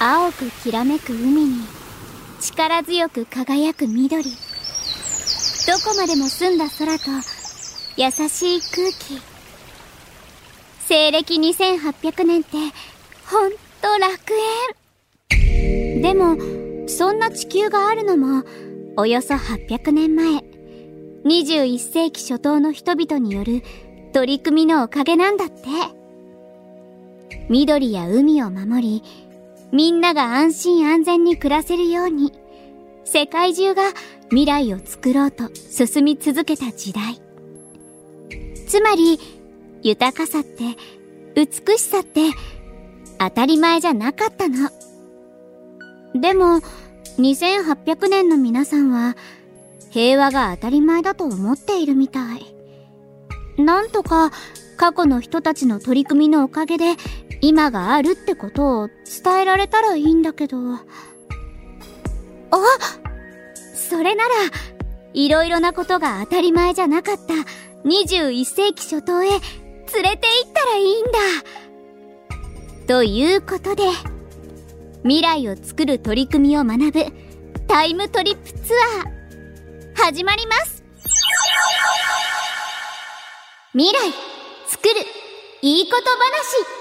青くきらめく海に力強く輝く緑。どこまでも澄んだ空と優しい空気。西暦2800年ってほんと楽園。でもそんな地球があるのもおよそ800年前。21世紀初頭の人々による取り組みのおかげなんだって。緑や海を守りみんなが安心安全に暮らせるように世界中が未来を作ろうと進み続けた時代。つまり豊かさって美しさって当たり前じゃなかったの。でも2800年の皆さんは平和が当たり前だと思っているみたい。なんとか過去の人たちの取り組みのおかげで今があるってことを伝えられたらいいんだけど。あそれなら、いろいろなことが当たり前じゃなかった21世紀初頭へ連れて行ったらいいんだ。ということで、未来を作る取り組みを学ぶタイムトリップツアー、始まります未来作るいいこと話